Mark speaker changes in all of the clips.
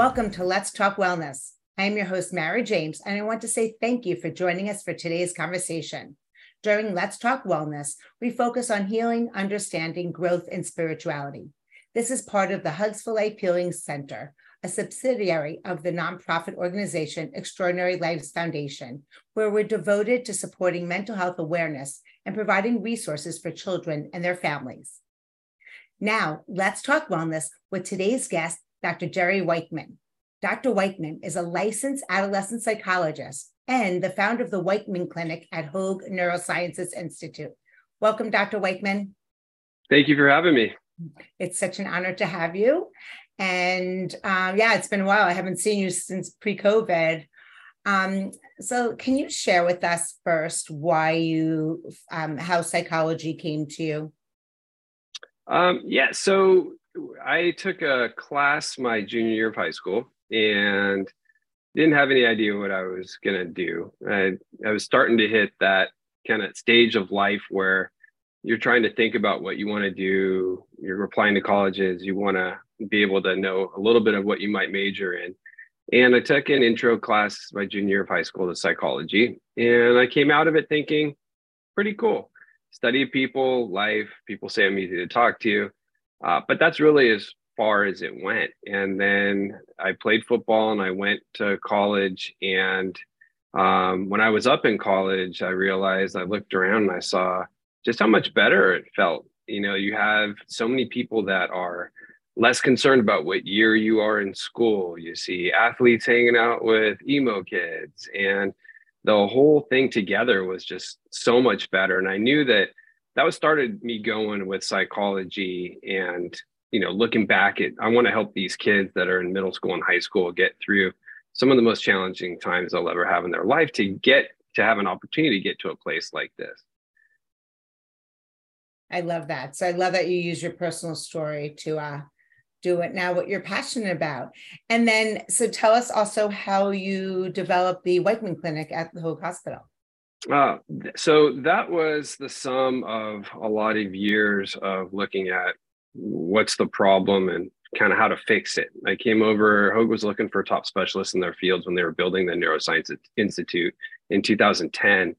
Speaker 1: Welcome to Let's Talk Wellness. I am your host, Mara James, and I want to say thank you for joining us for today's conversation. During Let's Talk Wellness, we focus on healing, understanding, growth, and spirituality. This is part of the Life Healing Center, a subsidiary of the nonprofit organization Extraordinary Lives Foundation, where we're devoted to supporting mental health awareness and providing resources for children and their families. Now, let's talk wellness with today's guest, Dr. Jerry Weichman. Dr. Weichman is a licensed adolescent psychologist and the founder of the Weichman Clinic at Hoag Neurosciences Institute. Welcome, Dr. Weichman.
Speaker 2: Thank you for having me.
Speaker 1: It's such an honor to have you. And um, yeah, it's been a while. I haven't seen you since pre COVID. Um, so, can you share with us first why you, um, how psychology came to you?
Speaker 2: Um, yeah, so I took a class my junior year of high school and didn't have any idea what I was going to do. I, I was starting to hit that kind of stage of life where you're trying to think about what you want to do. You're applying to colleges. You want to be able to know a little bit of what you might major in. And I took an intro class my junior year of high school to psychology. And I came out of it thinking, pretty cool. Study people, life. People say I'm easy to talk to. Uh, but that's really as far as it went. And then I played football and I went to college. And um, when I was up in college, I realized I looked around and I saw just how much better it felt. You know, you have so many people that are less concerned about what year you are in school. You see athletes hanging out with emo kids, and the whole thing together was just so much better. And I knew that that was started me going with psychology and you know looking back at i want to help these kids that are in middle school and high school get through some of the most challenging times they'll ever have in their life to get to have an opportunity to get to a place like this.
Speaker 1: I love that. So i love that you use your personal story to uh do it now what you're passionate about. And then so tell us also how you developed the weichman clinic at the hoag hospital
Speaker 2: uh, so that was the sum of a lot of years of looking at what's the problem and kind of how to fix it. I came over, Hoag was looking for top specialists in their fields when they were building the Neuroscience Institute in 2010.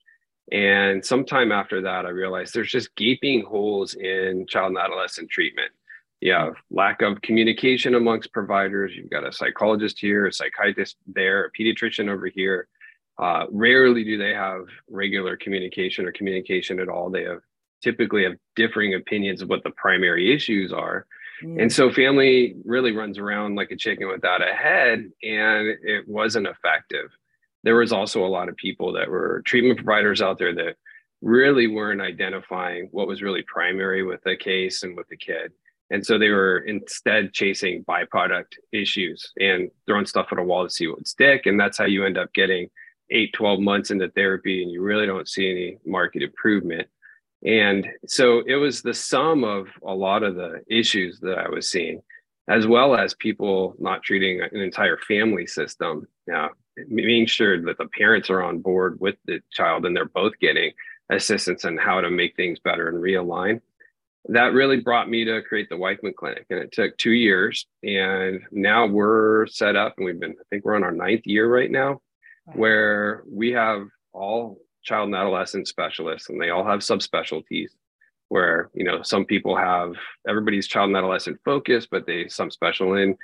Speaker 2: And sometime after that, I realized there's just gaping holes in child and adolescent treatment. You have lack of communication amongst providers. You've got a psychologist here, a psychiatrist there, a pediatrician over here. Uh, rarely do they have regular communication or communication at all. They have typically have differing opinions of what the primary issues are. Mm. And so family really runs around like a chicken without a head, and it wasn't effective. There was also a lot of people that were treatment providers out there that really weren't identifying what was really primary with the case and with the kid. And so they were instead chasing byproduct issues and throwing stuff at a wall to see what would stick. And that's how you end up getting eight, 12 months into therapy and you really don't see any market improvement. And so it was the sum of a lot of the issues that I was seeing, as well as people not treating an entire family system. Now, making sure that the parents are on board with the child and they're both getting assistance on how to make things better and realign. That really brought me to create the Weichman Clinic. And it took two years. And now we're set up and we've been, I think we're on our ninth year right now where we have all child and adolescent specialists and they all have subspecialties where you know some people have everybody's child and adolescent focus but they some special in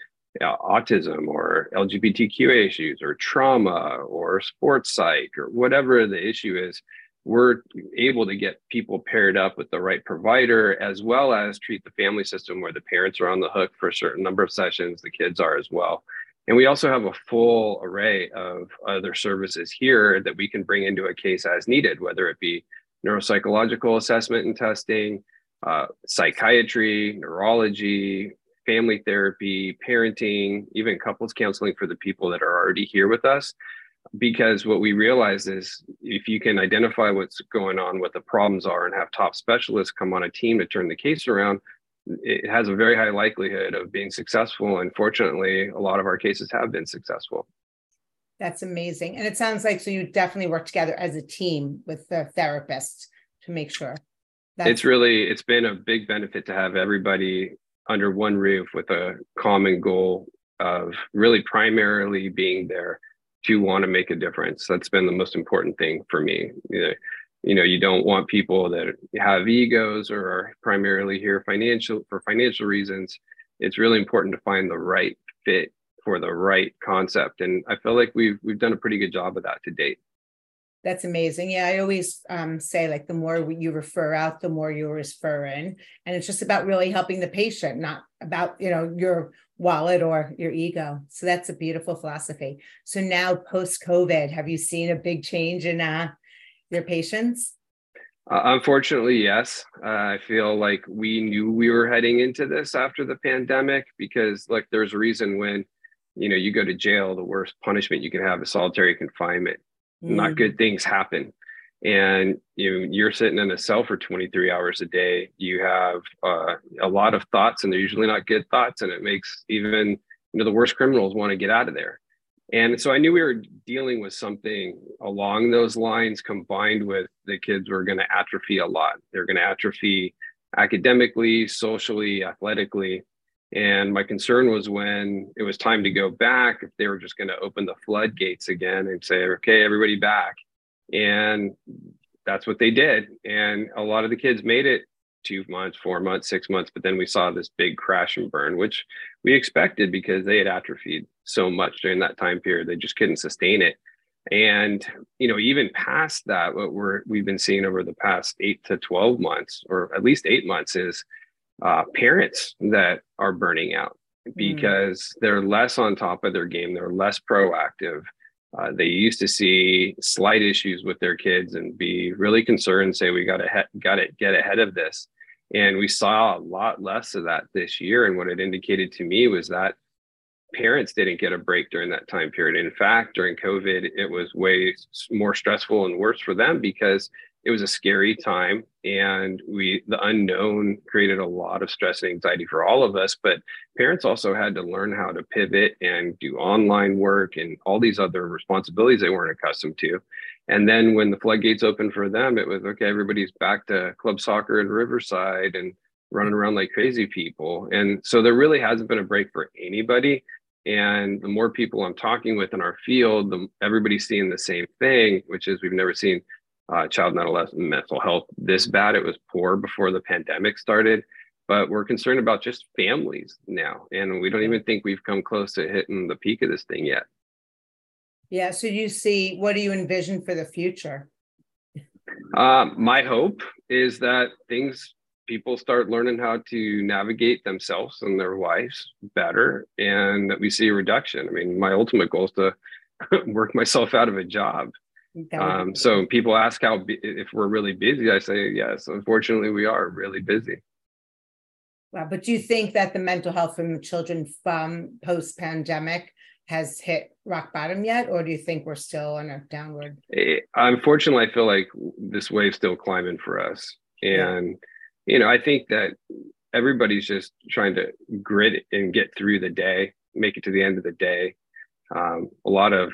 Speaker 2: uh, autism or lgbtq issues or trauma or sports psych or whatever the issue is we're able to get people paired up with the right provider as well as treat the family system where the parents are on the hook for a certain number of sessions the kids are as well and we also have a full array of other services here that we can bring into a case as needed, whether it be neuropsychological assessment and testing, uh, psychiatry, neurology, family therapy, parenting, even couples counseling for the people that are already here with us. Because what we realize is if you can identify what's going on, what the problems are, and have top specialists come on a team to turn the case around, it has a very high likelihood of being successful. And fortunately, a lot of our cases have been successful.
Speaker 1: That's amazing. And it sounds like so you definitely work together as a team with the therapists to make sure.
Speaker 2: That's- it's really it's been a big benefit to have everybody under one roof with a common goal of really primarily being there to want to make a difference. That's been the most important thing for me. You know, you know, you don't want people that have egos or are primarily here financial for financial reasons. It's really important to find the right fit for the right concept. And I feel like we've we've done a pretty good job of that to date.
Speaker 1: That's amazing. Yeah, I always um, say like the more you refer out, the more you refer in, and it's just about really helping the patient, not about you know your wallet or your ego. So that's a beautiful philosophy. So now post COVID, have you seen a big change in uh, your patients?
Speaker 2: Uh, unfortunately, yes. Uh, I feel like we knew we were heading into this after the pandemic because, like, there's a reason when you know you go to jail the worst punishment you can have is solitary confinement mm. not good things happen and you know, you're sitting in a cell for 23 hours a day you have uh, a lot of thoughts and they're usually not good thoughts and it makes even you know the worst criminals want to get out of there and so i knew we were dealing with something along those lines combined with the kids were going to atrophy a lot they're going to atrophy academically socially athletically and my concern was when it was time to go back, if they were just going to open the floodgates again and say, okay, everybody back. And that's what they did. And a lot of the kids made it two months, four months, six months. But then we saw this big crash and burn, which we expected because they had atrophied so much during that time period. They just couldn't sustain it. And, you know, even past that, what we're, we've been seeing over the past eight to 12 months, or at least eight months, is uh, parents that are burning out mm. because mm. they're less on top of their game, they're less proactive. Uh, they used to see slight issues with their kids and be really concerned, say we got to got to get ahead of this. And we saw a lot less of that this year. And what it indicated to me was that parents didn't get a break during that time period. In fact, during COVID, it was way more stressful and worse for them because it was a scary time and we the unknown created a lot of stress and anxiety for all of us but parents also had to learn how to pivot and do online work and all these other responsibilities they weren't accustomed to. And then when the floodgates opened for them it was okay everybody's back to club soccer in riverside and running around like crazy people. And so there really hasn't been a break for anybody. And the more people i'm talking with in our field the everybody's seeing the same thing which is we've never seen uh, child and adolescent mental health this bad. It was poor before the pandemic started, but we're concerned about just families now. And we don't even think we've come close to hitting the peak of this thing yet.
Speaker 1: Yeah. So you see, what do you envision for the future?
Speaker 2: Uh, my hope is that things people start learning how to navigate themselves and their lives better and that we see a reduction. I mean, my ultimate goal is to work myself out of a job um, so people ask how if we're really busy. I say yes. Unfortunately, we are really busy.
Speaker 1: Wow, but do you think that the mental health from children from post pandemic has hit rock bottom yet, or do you think we're still on a downward?
Speaker 2: Eh, unfortunately, I feel like this wave's still climbing for us, and yeah. you know, I think that everybody's just trying to grit and get through the day, make it to the end of the day. Um, a lot of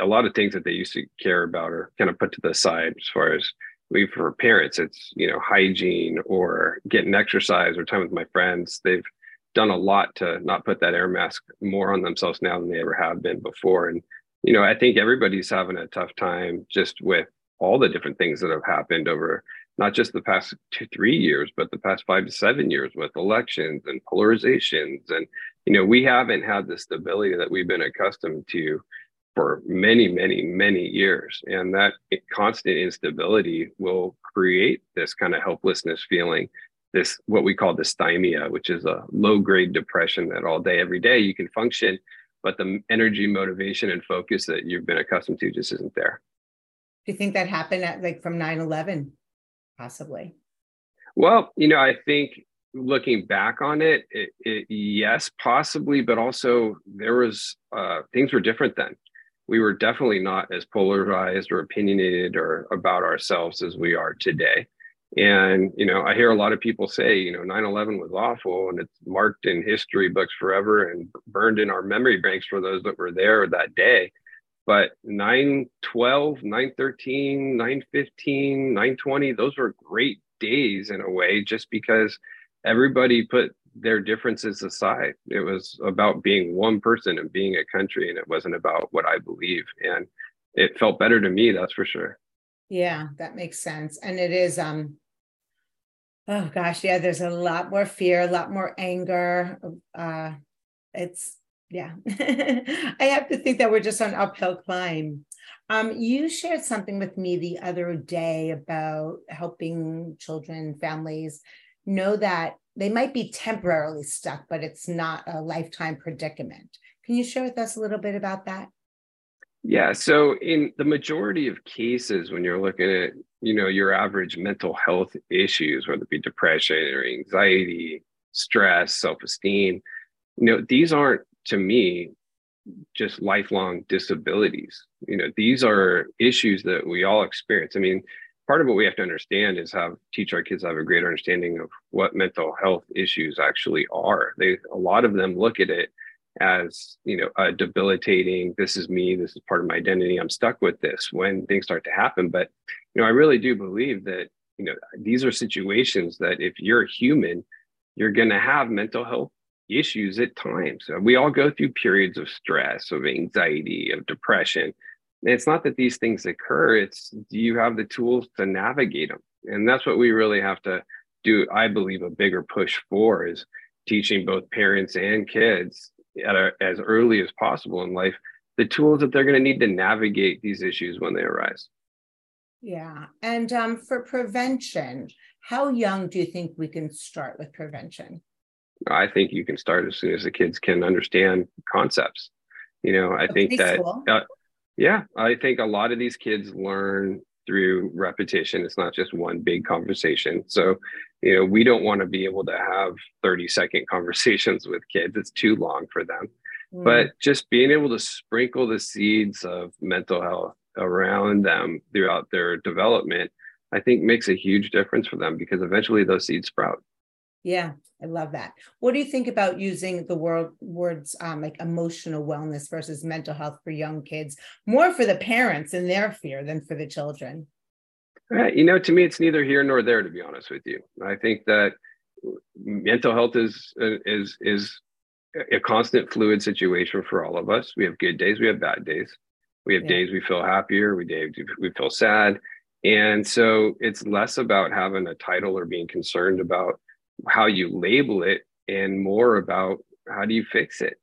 Speaker 2: a lot of things that they used to care about are kind of put to the side as far as we for parents it's you know hygiene or getting exercise or time with my friends. They've done a lot to not put that air mask more on themselves now than they ever have been before. And you know i think everybody's having a tough time just with all the different things that have happened over not just the past two three years but the past five to seven years with elections and polarizations. And you know we haven't had the stability that we've been accustomed to for many, many, many years. And that constant instability will create this kind of helplessness feeling, this what we call dysthymia, which is a low grade depression that all day, every day you can function, but the energy, motivation, and focus that you've been accustomed to just isn't there.
Speaker 1: Do you think that happened at like from 9 11, possibly?
Speaker 2: Well, you know, I think looking back on it, it, it, yes, possibly, but also there was uh, things were different then. We were definitely not as polarized or opinionated or about ourselves as we are today. And you know, I hear a lot of people say, you know, 9/11 was awful, and it's marked in history books forever and burned in our memory banks for those that were there that day. But 912, 913, 915, 920, those were great days in a way, just because everybody put their differences aside. It was about being one person and being a country, and it wasn't about what I believe. And it felt better to me, that's for sure.
Speaker 1: Yeah, that makes sense. And it is um oh gosh, yeah, there's a lot more fear, a lot more anger. Uh it's yeah. I have to think that we're just on uphill climb. Um, you shared something with me the other day about helping children, families know that they might be temporarily stuck, but it's not a lifetime predicament. Can you share with us a little bit about that?
Speaker 2: Yeah. So in the majority of cases, when you're looking at, you know, your average mental health issues, whether it be depression or anxiety, stress, self-esteem, you know, these aren't to me just lifelong disabilities. You know, these are issues that we all experience. I mean, part of what we have to understand is have teach our kids have a greater understanding of what mental health issues actually are. They a lot of them look at it as you know a debilitating this is me this is part of my identity i'm stuck with this when things start to happen. But you know i really do believe that you know these are situations that if you're human you're going to have mental health issues at times. We all go through periods of stress of anxiety of depression it's not that these things occur it's do you have the tools to navigate them and that's what we really have to do i believe a bigger push for is teaching both parents and kids at a, as early as possible in life the tools that they're going to need to navigate these issues when they arise.
Speaker 1: Yeah. And um, for prevention, how young do you think we can start with prevention?
Speaker 2: I think you can start as soon as the kids can understand concepts. You know, I think that, uh, yeah, I think a lot of these kids learn through repetition. It's not just one big conversation. So, you know, we don't want to be able to have 30 second conversations with kids. It's too long for them. Mm. But just being able to sprinkle the seeds of mental health around them throughout their development, I think makes a huge difference for them because eventually those seeds sprout.
Speaker 1: Yeah, I love that. What do you think about using the word words um, like emotional wellness versus mental health for young kids, more for the parents and their fear than for the children?
Speaker 2: Uh, you know, to me, it's neither here nor there. To be honest with you, I think that mental health is uh, is is a constant fluid situation for all of us. We have good days, we have bad days. We have yeah. days we feel happier, we days we feel sad, and so it's less about having a title or being concerned about how you label it and more about how do you fix it.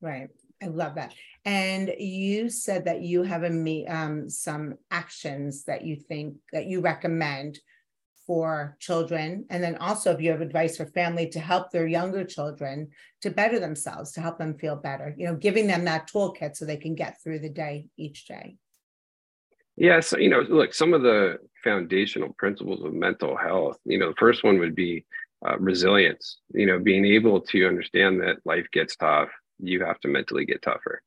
Speaker 1: Right. I love that. And you said that you have a um, some actions that you think that you recommend for children. And then also if you have advice for family to help their younger children to better themselves to help them feel better you know giving them that toolkit so they can get through the day each day
Speaker 2: yeah so you know look some of the foundational principles of mental health. You know, the first one would be uh, resilience, you know, being able to understand that life gets tough, you have to mentally get tougher.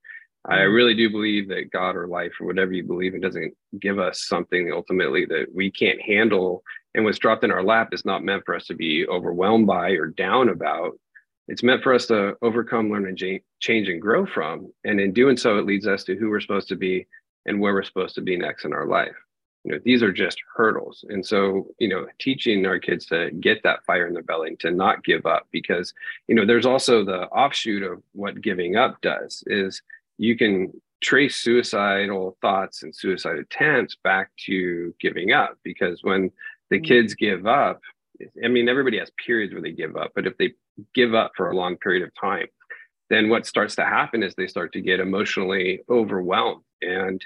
Speaker 2: I mm-hmm. really do believe that God or life or whatever you believe in doesn't give us something ultimately that we can't handle. And what's dropped in our lap is not meant for us to be overwhelmed by or down about. It's meant for us to overcome, learn, and change and grow from. And in doing so, it leads us to who we're supposed to be and where we're supposed to be next in our life. You know these are just hurdles. And so you know teaching our kids to get that fire in their belly to not give up because you know there's also the offshoot of what giving up does is you can trace suicidal thoughts and suicide attempts back to giving up because when the mm-hmm. kids give up i mean everybody has periods where they give up but if they give up for a long period of time then what starts to happen is they start to get emotionally overwhelmed and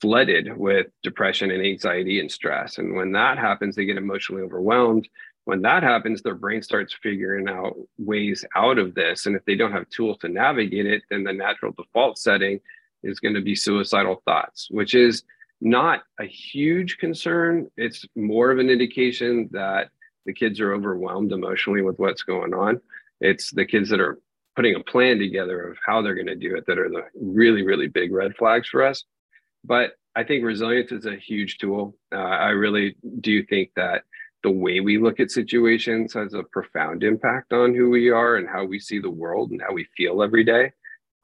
Speaker 2: flooded with depression and anxiety and stress. And when that happens, they get emotionally overwhelmed. When that happens, their brain starts figuring out ways out of this. And if they don't have tools to navigate it, then the natural default setting is going to be suicidal thoughts, which is not a huge concern. It's more of an indication that the kids are overwhelmed emotionally with what's going on. It's the kids that are putting a plan together of how they're going to do it that are the really, really big red flags for us. But I think resilience is a huge tool. Uh, I really do think that the way we look at situations has a profound impact on who we are and how we see the world and how we feel every day.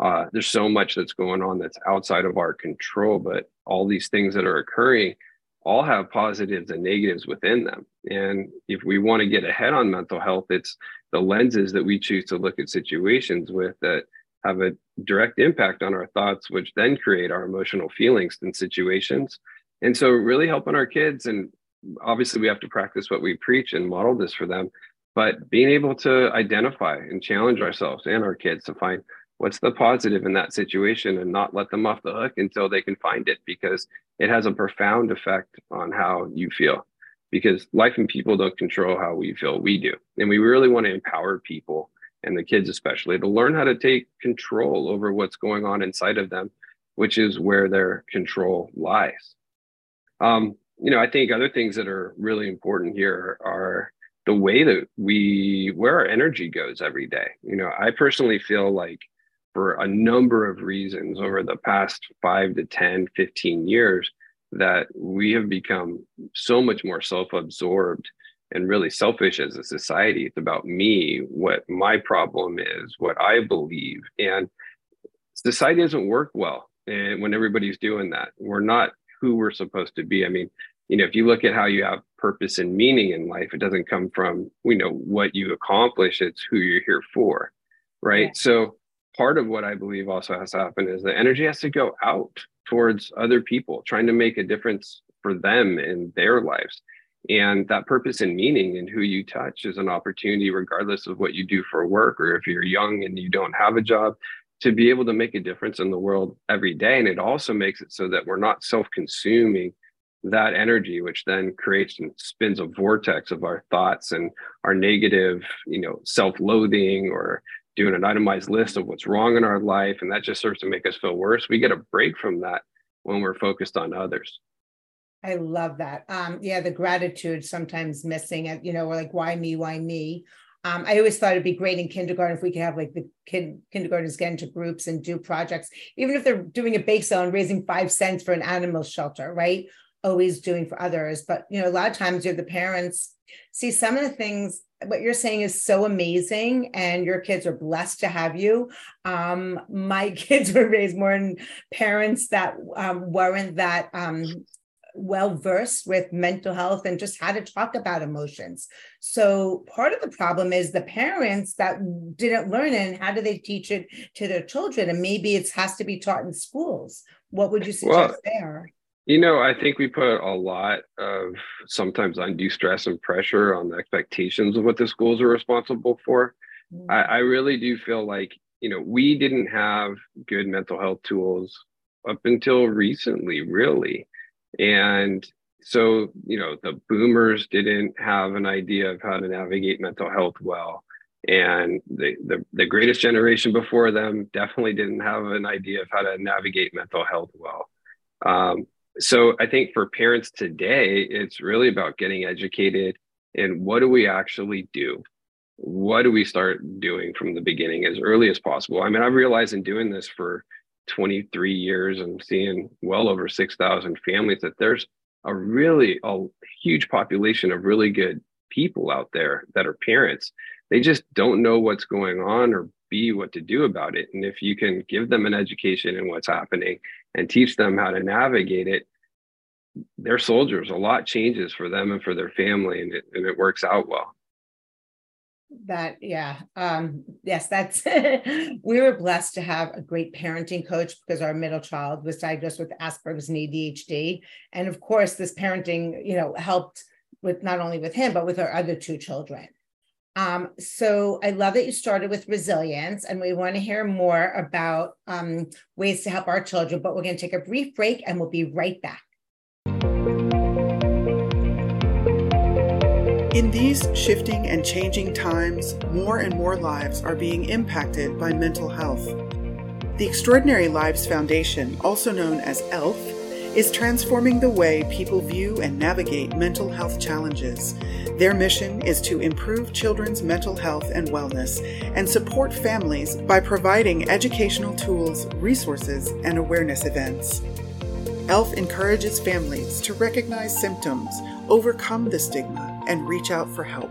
Speaker 2: Uh, there's so much that's going on that's outside of our control, but all these things that are occurring all have positives and negatives within them. And if we want to get ahead on mental health, it's the lenses that we choose to look at situations with that have a direct impact on our thoughts, which then create our emotional feelings and situations. And so, really helping our kids, and obviously, we have to practice what we preach and model this for them, but being able to identify and challenge ourselves and our kids to find what's the positive in that situation and not let them off the hook until they can find it because it has a profound effect on how you feel because life and people don't control how we feel we do. And we really want to empower people and the kids especially to learn how to take control over what's going on inside of them which is where their control lies. Um, you know i think other things that are really important here are the way that we where our energy goes every day. You know i personally feel like for a number of reasons over the past five to 10, 15 years that we have become so much more self absorbed and really selfish as a society. It's about me, what my problem is, what I believe. And society doesn't work well and when everybody's doing that. We're not who we're supposed to be. I mean, you know, if you look at how you have purpose and meaning in life, it doesn't come from, you know, what you accomplish, it's who you're here for. Right. Yeah. So part of what I believe also has to happen is the energy has to go out towards other people, trying to make a difference for them in their lives. And that purpose and meaning in who you touch is an opportunity, regardless of what you do for work or if you're young and you don't have a job, to be able to make a difference in the world every day. And it also makes it so that we're not self consuming that energy, which then creates and spins a vortex of our thoughts and our negative, you know, self loathing or doing an itemized list of what's wrong in our life and that just serves to make us feel worse we get a break from that when we're focused on others
Speaker 1: i love that um yeah the gratitude sometimes missing and you know we're like why me why me um, I always thought it'd be great in kindergarten if we could have like the kid kindergartners get into groups and do projects, even if they're doing a bake sale and raising five cents for an animal shelter, right? Always doing for others. But you know, a lot of times you're the parents see some of the things what you're saying is so amazing and your kids are blessed to have you. Um, my kids were raised more in parents that um, weren't that um, well versed with mental health and just how to talk about emotions. So part of the problem is the parents that didn't learn it and how do they teach it to their children? And maybe it has to be taught in schools. What would you suggest well, there
Speaker 2: you know, I think we put a lot of sometimes undue stress and pressure on the expectations of what the schools are responsible for. Mm-hmm. I, I really do feel like, you know, we didn't have good mental health tools up until recently, really. And so, you know, the boomers didn't have an idea of how to navigate mental health well. And the, the, the greatest generation before them definitely didn't have an idea of how to navigate mental health well. Um, so I think for parents today, it's really about getting educated and what do we actually do? What do we start doing from the beginning as early as possible? I mean, I've realized in doing this for 23 years and seeing well over 6,000 families that there's a really a huge population of really good people out there that are parents. They just don't know what's going on or be what to do about it. And if you can give them an education in what's happening and teach them how to navigate it, they're soldiers. A lot changes for them and for their family, and it, and it works out well
Speaker 1: that yeah um yes that's we were blessed to have a great parenting coach because our middle child was diagnosed with asperger's and adhd and of course this parenting you know helped with not only with him but with our other two children um, so I love that you started with resilience, and we want to hear more about um, ways to help our children. But we're going to take a brief break, and we'll be right back.
Speaker 3: In these shifting and changing times, more and more lives are being impacted by mental health. The Extraordinary Lives Foundation, also known as ELF, is transforming the way people view and navigate mental health challenges. Their mission is to improve children's mental health and wellness and support families by providing educational tools, resources, and awareness events. ELF encourages families to recognize symptoms, overcome the stigma, and reach out for help.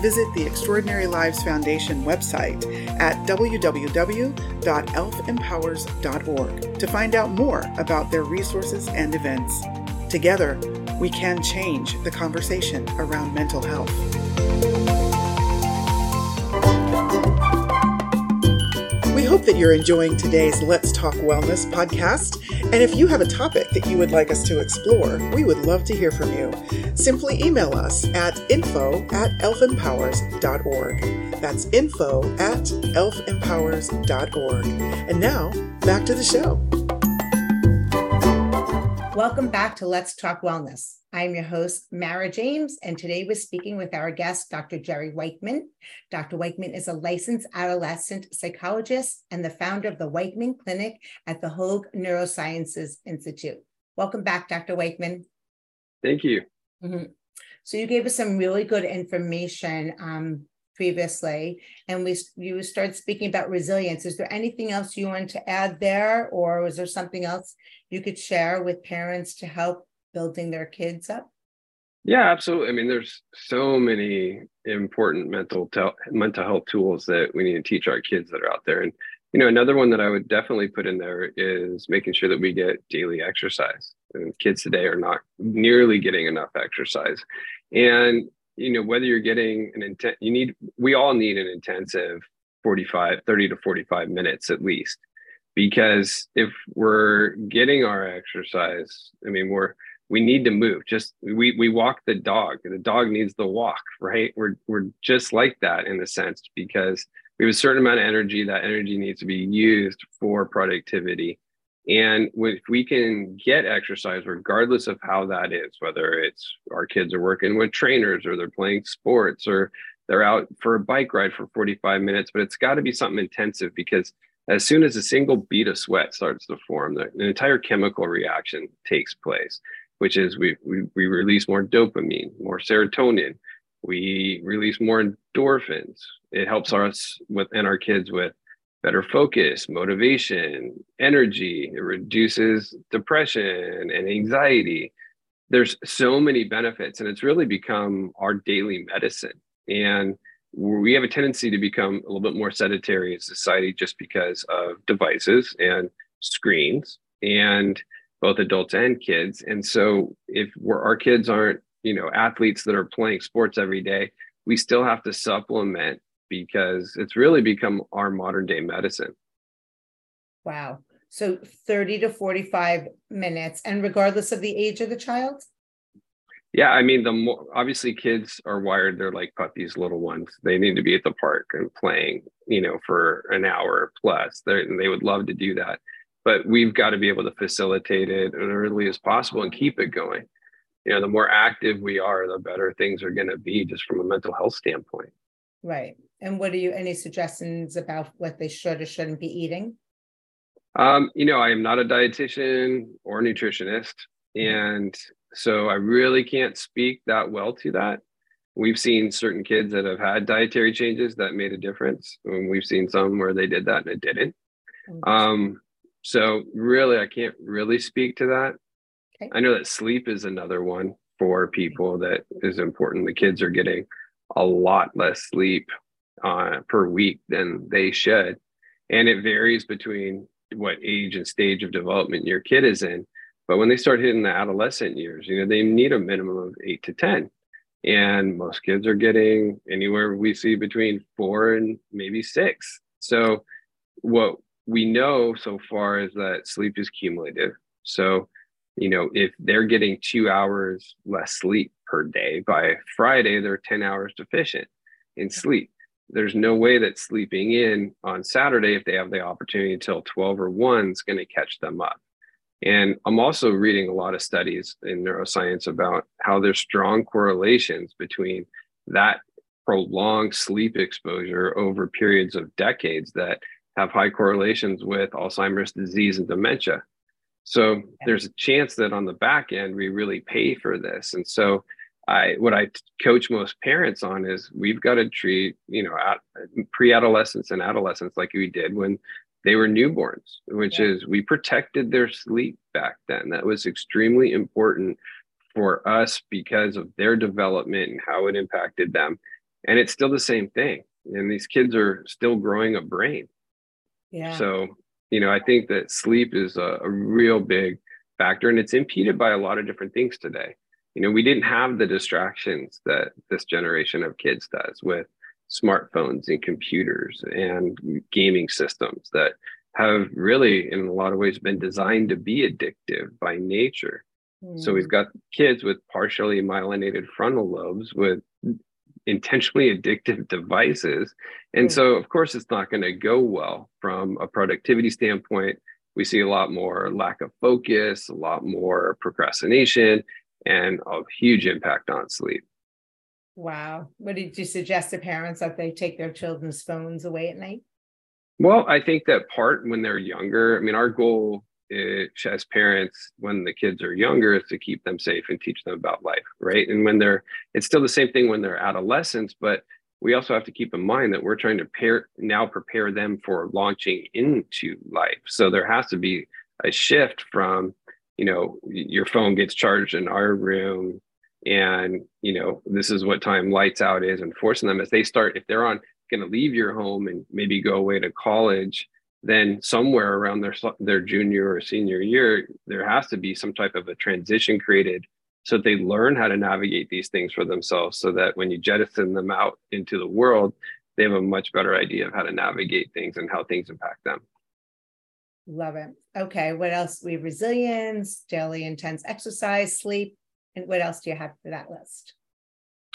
Speaker 3: visit the Extraordinary Lives Foundation website at www.elfempowers.org to find out more about their resources and events. Together, we can change the conversation around mental health. Hope that you're enjoying today's Let's Talk Wellness podcast. And if you have a topic that you would like us to explore, we would love to hear from you. Simply email us at info at elfempowers.org. That's info at elfempowers.org. And now, back to the show.
Speaker 1: Welcome back to Let's Talk Wellness. I'm your host, Mara James, and today we're speaking with our guest, Dr. Jerry Weichman. Dr. Weichman is a licensed adolescent psychologist and the founder of the Weichman Clinic at the Hoag Neurosciences Institute. Welcome back, Dr. Weichman.
Speaker 2: Thank you.
Speaker 1: Mm-hmm. So you gave us some really good information um, previously, and we you started speaking about resilience. Is there anything else you want to add there, or was there something else you could share with parents to help building their kids up?
Speaker 2: Yeah, absolutely. I mean, there's so many important mental mental health tools that we need to teach our kids that are out there. And you know, another one that I would definitely put in there is making sure that we get daily exercise. And kids today are not nearly getting enough exercise. And you know, whether you're getting an intent, you need we all need an intensive 45, 30 to 45 minutes at least. Because if we're getting our exercise, I mean, we're we need to move. Just we we walk the dog. The dog needs the walk right? We're we're just like that in a sense because we have a certain amount of energy. That energy needs to be used for productivity. And if we can get exercise regardless of how that is whether it's our kids are working with trainers or they're playing sports or they're out for a bike ride for 45 minutes but it's got to be something intensive because as soon as a single bead of sweat starts to form, an entire chemical reaction takes place which is we, we, we release more dopamine, more serotonin, we release more endorphins. It helps mm-hmm. us with and our kids with better focus, motivation, energy. It reduces depression and anxiety. There's so many benefits, and it's really become our daily medicine. And we have a tendency to become a little bit more sedentary in society just because of devices and screens. And both adults and kids. And so if we're, our kids aren't, you know, athletes that are playing sports every day, we still have to supplement because it's really become our modern day medicine.
Speaker 1: Wow. So 30 to 45 minutes, and regardless of the age of the child?
Speaker 2: Yeah, I mean, the more obviously kids are wired, they're like puppies, little ones. They need to be at the park and playing, you know, for an hour plus. They they would love to do that but we've got to be able to facilitate it as early as possible and keep it going. You know the more active we are the better things are going to be just from a mental health standpoint.
Speaker 1: Right. And what are you any suggestions about what they should or shouldn't be eating?
Speaker 2: Um, you know i am not a dietitian or nutritionist and so i really can't speak that well to that. We've seen certain kids that have had dietary changes that made a difference and we've seen some where they did that and it didn't. Um, so really, I can't really speak to that. Okay. I know that sleep is another one for people that is important. The kids are getting a lot less sleep uh, per week than they should. And it varies between what age and stage of development your kid is in. But when they start hitting the adolescent years, you know, they need a minimum of eight to 10. And most kids are getting anywhere we see between four and maybe six. So, what we know so far is that sleep is cumulative. So, you know, if they're getting two hours less sleep per day. By Friday, they're 10 hours deficient in sleep. There's no way that sleeping in on Saturday, if they have the opportunity until 12 or 1, is going to catch them up. And I'm also reading a lot of studies in neuroscience about how there's strong correlations between that prolonged sleep exposure over periods of decades that have high correlations with Alzheimer's disease and dementia. So there's a chance that on the back end we really pay for this. And so I what I coach most parents on is we've got to treat, you know, pre-adolescents and adolescents like we did when they were newborns, which yeah. is we protected their sleep back then. That was extremely important for us because of their development and how it impacted them. And it's still the same thing. And these kids are still growing a brain. Yeah. So, you know, I think that sleep is a, a real big factor and it's impeded by a lot of different things today. You know, we didn't have the distractions that this generation of kids does with smartphones and computers and gaming systems that have really, in a lot of ways, been designed to be addictive by nature. Mm. So we've hmm. got kids with partially myelinated frontal lobes with intentionally addictive devices. And mm. so, of course, it's not going to go well from a productivity standpoint. We see a lot more lack of focus, a lot more procrastination, and a huge impact on sleep.
Speaker 1: Wow. What did you suggest to parents that they take their children's phones away at night?
Speaker 2: Well, I think that part when they're younger, I mean, our goal Eh, is, as parents when the kids are younger is to keep them safe and teach them about life, right? And when they're, it's still the same thing when they're adolescents, but we also have to keep in mind that we're trying to pair, now prepare them for launching into life. So there has to be a shift from, you know, your phone gets charged in our room and you know this is what time lights out is and forcing them as they start if they're on going to leave your home and maybe go away to college then somewhere around their their junior or senior year there has to be some type of a transition created so that they learn how to navigate these things for themselves so that when you jettison them out into the world they have a much better idea of how to navigate things and how things impact them.
Speaker 1: Love it. Okay what else? We have resilience daily intense exercise sleep and what else do you have for that list?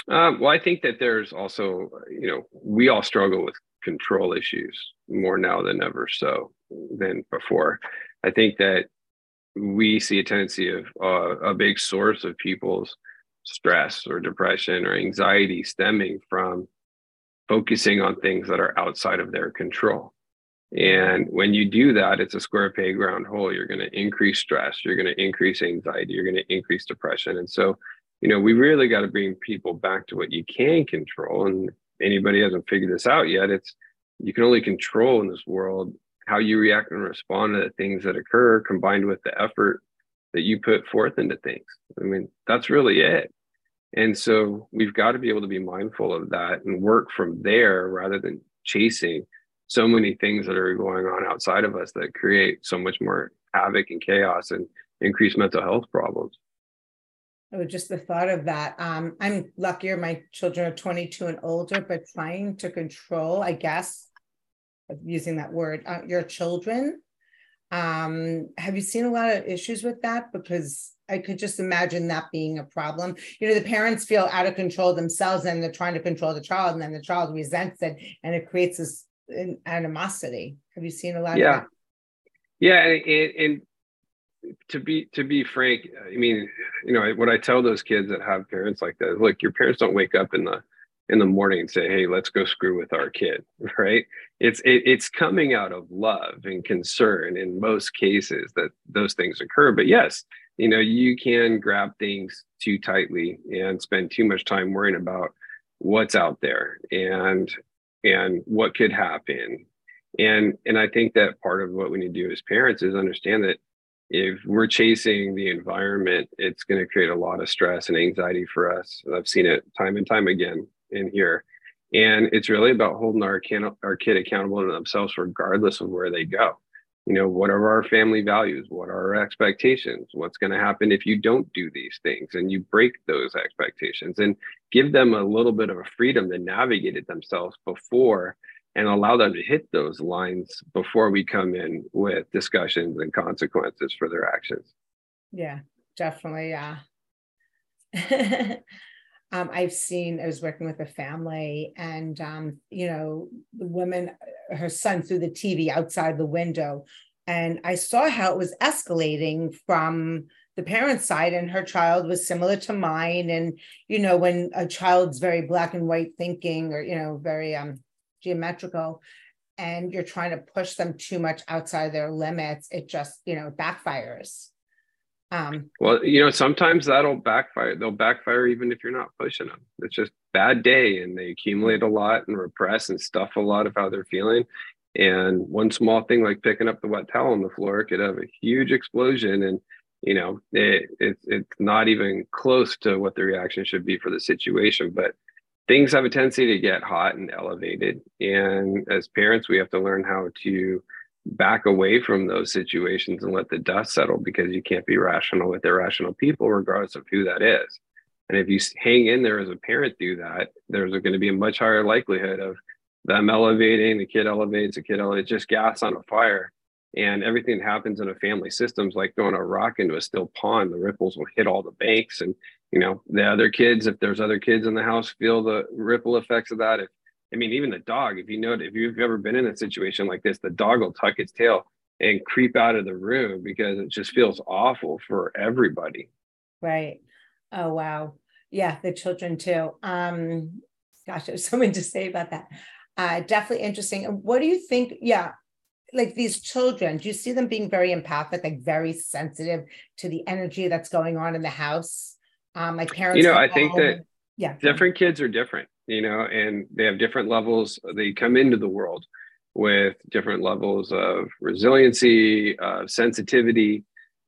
Speaker 2: Um, well, I think that there's also, you know, we all struggle with control issues more now than ever so than before. I think that we see a tendency of uh, a big source of people's stress or depression or anxiety stemming from focusing on things that are outside of their control. And when you do that, it's a square peg round hole. You're going to increase stress, you're going to increase anxiety, you're going to increase depression. And so, you know, we really got to bring people back to what you can control. And anybody hasn't figured this out yet, it's you can only control in this world how you react and respond to the things that occur combined with the effort that you put forth into things. I mean, that's really it. And so we've got to be able to be mindful of that and work from there rather than chasing so many things that are going on outside of us that create so much more havoc and chaos and increase mental health problems.
Speaker 1: Oh, just the thought of that. Um, I'm luckier. My children are 22 and older, but trying to control, I guess, using that word, uh, your children. Um, have you seen a lot of issues with that? Because I could just imagine that being a problem. You know, the parents feel out of control themselves and they're trying to control the child, and then the child resents it, and it creates this animosity. Have you seen a lot of?
Speaker 2: yeah. Yeah, and, and to be to be frank, I mean, you know, what I tell those kids that have parents like that, look, your parents don't wake up in the in the morning and say, "Hey, let's go screw with our kid," right? It's it, it's coming out of love and concern in most cases that those things occur. But yes, you know, you can grab things too tightly and spend too much time worrying about what's out there and and what could happen and and i think that part of what we need to do as parents is understand that if we're chasing the environment it's going to create a lot of stress and anxiety for us. I've seen it time and time again in here. And it's really about holding our, can- our kid accountable to themselves regardless of where they go. You know what are our family values? What are our expectations? What's going to happen if you don't do these things and you break those expectations? And give them a little bit of a freedom to navigate it themselves before and allow them to hit those lines before we come in with discussions and consequences for their actions
Speaker 1: yeah definitely yeah um, I've seen, I was working with a family and, um, you know, the woman, her son threw the TV outside the window. And I saw how it was escalating from the parent's side, and her child was similar to mine. And, you know, when a child's very black and white thinking or, you know, very um, geometrical, and you're trying to push them too much outside their limits, it just, you know, backfires.
Speaker 2: Um, well, you know, sometimes that'll backfire. They'll backfire even if you're not pushing them. It's just bad day, and they accumulate a lot and repress and stuff a lot of how they're feeling. And one small thing like picking up the wet towel on the floor could have a huge explosion, and you know, it, it it's not even close to what the reaction should be for the situation. But things have a tendency to get hot and elevated, and as parents, we have to learn how to back away from those situations and let the dust settle because you can't be rational with irrational people, regardless of who that is. And if you hang in there as a parent, do that, there's going to be a much higher likelihood of them elevating, the kid elevates, the kid elevates, just gas on a fire. And everything that happens in a family system is like throwing a rock into a still pond. The ripples will hit all the banks. And, you know, the other kids, if there's other kids in the house, feel the ripple effects of that. If I mean, even the dog, if you know, if you've ever been in a situation like this, the dog will tuck its tail and creep out of the room because it just feels awful for everybody.
Speaker 1: Right. Oh, wow. Yeah, the children too. Um, gosh, there's something to say about that. Uh, definitely interesting. What do you think? Yeah, like these children, do you see them being very empathic, like very sensitive to the energy that's going on in the house? Um, my parents,
Speaker 2: you know, I think that yeah, different kids are different you know, and they have different levels. They come into the world with different levels of resiliency, uh, sensitivity.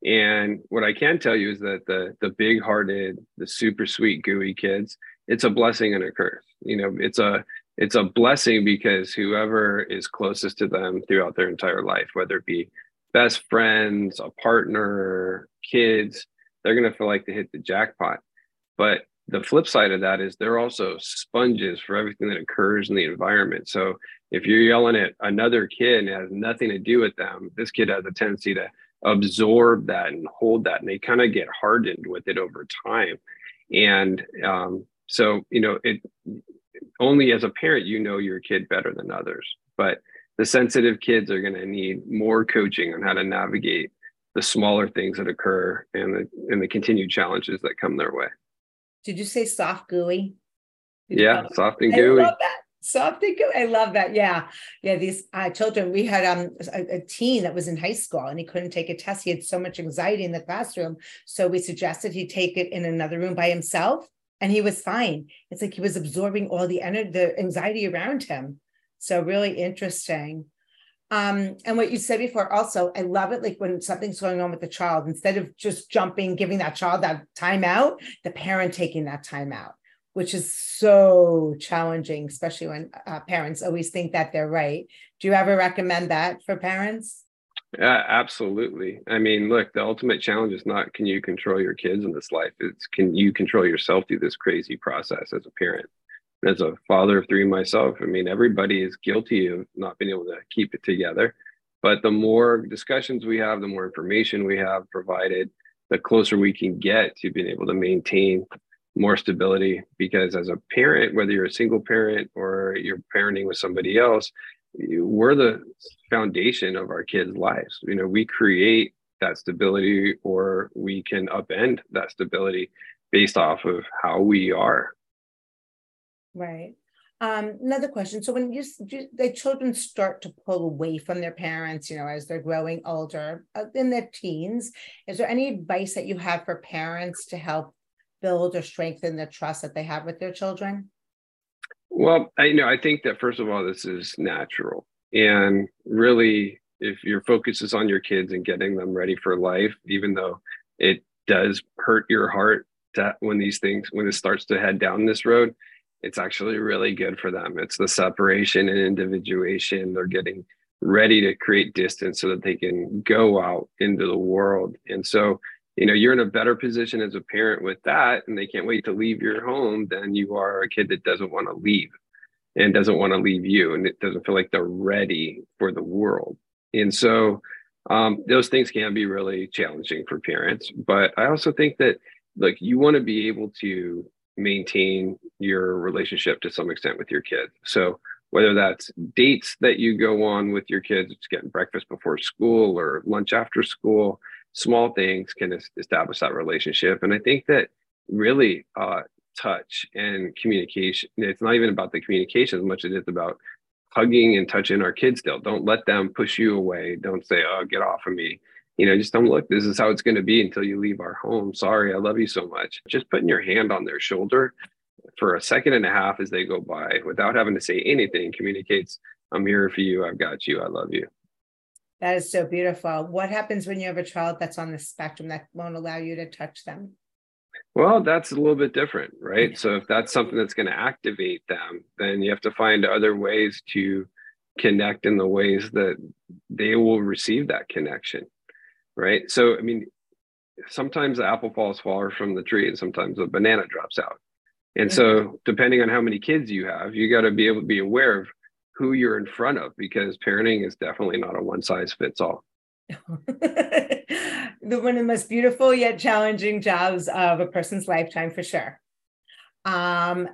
Speaker 2: And what I can tell you is that the the big hearted, the super sweet, gooey kids, it's a blessing and a curse. You know, it's a it's a blessing because whoever is closest to them throughout their entire life, whether it be best friends, a partner, kids, they're gonna feel like they hit the jackpot. But the flip side of that is they're also sponges for everything that occurs in the environment. So if you're yelling at another kid and it has nothing to do with them, this kid has a tendency to absorb that and hold that, and they kind of get hardened with it over time. And um, so, you know, it only as a parent you know your kid better than others, but the sensitive kids are going to need more coaching on how to navigate the smaller things that occur and the and the continued challenges that come their way.
Speaker 1: Did you say soft gooey?
Speaker 2: Did yeah, soft and gooey.
Speaker 1: I love that. Soft and gooey. I love that. Yeah. Yeah. These uh, children, we had um, a, a, teen that was in high school and he couldn't take a test. He had so much anxiety in the classroom. So we suggested he take it in another room by himself and he was fine. It's like he was absorbing all the energy, the anxiety around him. So really interesting. Um, and what you said before also, I love it like when something's going on with the child, instead of just jumping, giving that child that time out, the parent taking that time out, which is so challenging, especially when uh, parents always think that they're right. Do you ever recommend that for parents?
Speaker 2: Yeah, absolutely. I mean, look, the ultimate challenge is not can you control your kids in this life? It's can you control yourself through this crazy process as a parent? As a father of three myself, I mean, everybody is guilty of not being able to keep it together. But the more discussions we have, the more information we have provided, the closer we can get to being able to maintain more stability. Because as a parent, whether you're a single parent or you're parenting with somebody else, we're the foundation of our kids' lives. You know, we create that stability or we can upend that stability based off of how we are
Speaker 1: Right. Um, another question. So when you, you, the children start to pull away from their parents, you know, as they're growing older uh, in their teens, is there any advice that you have for parents to help build or strengthen the trust that they have with their children?
Speaker 2: Well, I you know I think that first of all, this is natural, and really, if your focus is on your kids and getting them ready for life, even though it does hurt your heart that when these things when it starts to head down this road it's actually really good for them. It's the separation and individuation. They're getting ready to create distance so that they can go out into the world. And so, you know, you're in a better position as a parent with that, and they can't wait to leave your home than you are a kid that doesn't want to leave and doesn't want to leave you and it doesn't feel like they're ready for the world. And so, um, those things can be really challenging for parents. But I also think that like you want to be able to maintain your relationship to some extent with your kid. So whether that's dates that you go on with your kids, it's getting breakfast before school or lunch after school, small things can establish that relationship. And I think that really uh, touch and communication, it's not even about the communication as much as it's about hugging and touching our kids still. Don't let them push you away. Don't say, oh, get off of me you know, just don't look, this is how it's going to be until you leave our home. Sorry, I love you so much. Just putting your hand on their shoulder for a second and a half as they go by without having to say anything communicates, I'm here for you. I've got you. I love you.
Speaker 1: That is so beautiful. What happens when you have a child that's on the spectrum that won't allow you to touch them?
Speaker 2: Well, that's a little bit different, right? So if that's something that's going to activate them, then you have to find other ways to connect in the ways that they will receive that connection right? So, I mean, sometimes the apple falls far from the tree and sometimes a banana drops out. And mm-hmm. so, depending on how many kids you have, you got to be able to be aware of who you're in front of because parenting is definitely not a one size fits all.
Speaker 1: the one of the most beautiful yet challenging jobs of a person's lifetime, for sure. Um,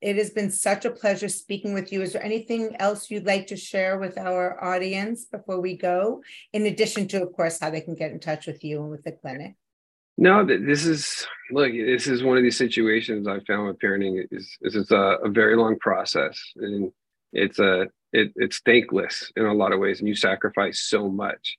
Speaker 1: it has been such a pleasure speaking with you. Is there anything else you'd like to share with our audience before we go? In addition to, of course, how they can get in touch with you and with the clinic.
Speaker 2: No, this is look. This is one of these situations I found with parenting is is it's a, a very long process, and it's a it, it's thankless in a lot of ways, and you sacrifice so much,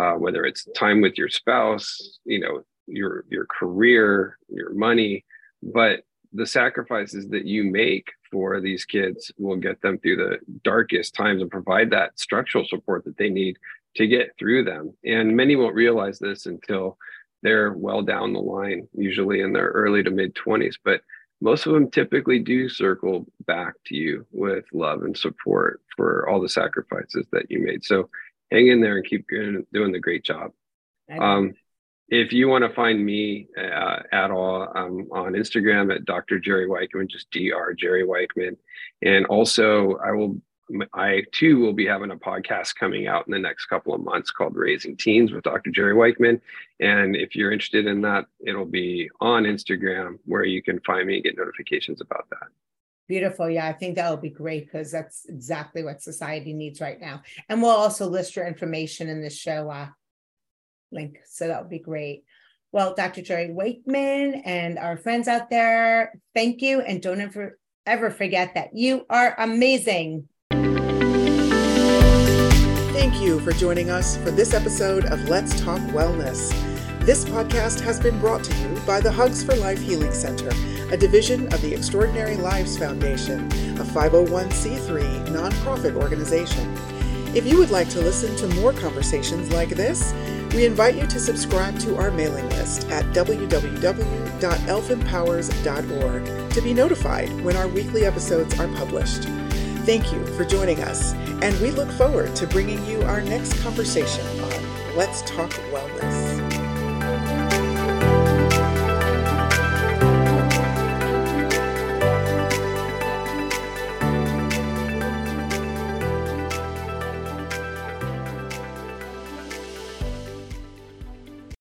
Speaker 2: uh, whether it's time with your spouse, you know, your your career, your money, but the sacrifices that you make for these kids will get them through the darkest times and provide that structural support that they need to get through them. And many won't realize this until they're well down the line, usually in their early to mid 20s. But most of them typically do circle back to you with love and support for all the sacrifices that you made. So hang in there and keep doing the great job. Um, if you want to find me uh, at all, I'm on Instagram at Dr. Jerry Weichman, just Dr. Jerry Weichman. And also, I will, I too will be having a podcast coming out in the next couple of months called Raising Teens with Dr. Jerry Weichman. And if you're interested in that, it'll be on Instagram where you can find me and get notifications about that.
Speaker 1: Beautiful. Yeah, I think that will be great because that's exactly what society needs right now. And we'll also list your information in this show uh, link. So that would be great. Well, Dr. Jerry Weichman and our friends out there, thank you. And don't ever, ever forget that you are amazing.
Speaker 3: Thank you for joining us for this episode of Let's Talk Wellness. This podcast has been brought to you by the Hugs for Life Healing Center, a division of the Extraordinary Lives Foundation, a 501c3 nonprofit organization. If you would like to listen to more conversations like this, we invite you to subscribe to our mailing list at www.elfempowers.org to be notified when our weekly episodes are published. Thank you for joining us, and we look forward to bringing you our next conversation on Let's Talk Wellness.